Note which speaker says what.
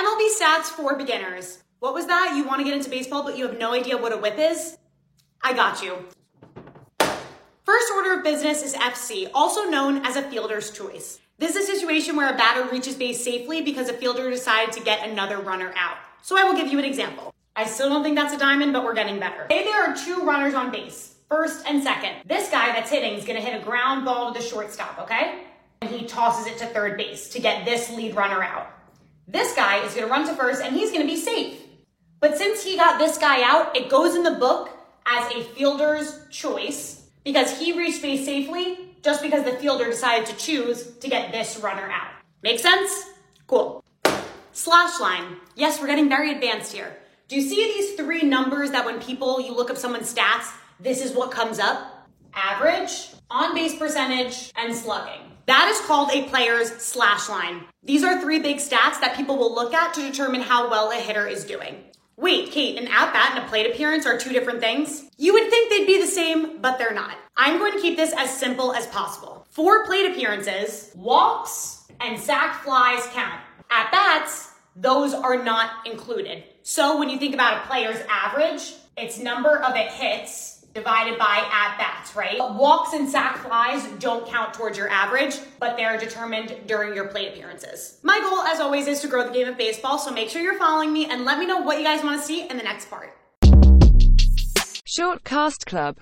Speaker 1: MLB stats for beginners. What was that? You want to get into baseball, but you have no idea what a WHIP is? I got you. First order of business is FC, also known as a fielder's choice. This is a situation where a batter reaches base safely because a fielder decided to get another runner out. So I will give you an example. I still don't think that's a diamond, but we're getting better. Say there are two runners on base, first and second. This guy that's hitting is gonna hit a ground ball to the shortstop, okay? And he tosses it to third base to get this lead runner out. This guy is gonna run to first and he's gonna be safe. But since he got this guy out, it goes in the book as a fielder's choice because he reached base safely just because the fielder decided to choose to get this runner out. Make sense? Cool. Slash line. Yes, we're getting very advanced here. Do you see these three numbers that when people, you look up someone's stats, this is what comes up? Average, on base percentage, and slugging. That is called a player's slash line. These are three big stats that people will look at to determine how well a hitter is doing. Wait, Kate, an at bat and a plate appearance are two different things? You would think they'd be the same, but they're not. I'm going to keep this as simple as possible. For plate appearances, walks and sac flies count. At bats, those are not included. So when you think about a player's average, it's number of it hits divided by at bats, right? Walks and sac flies don't count towards your average, but they're determined during your plate appearances. My goal, as always, is to grow the game of baseball, so make sure you're following me and let me know what you guys want to see in the next part.
Speaker 2: Short Cast Club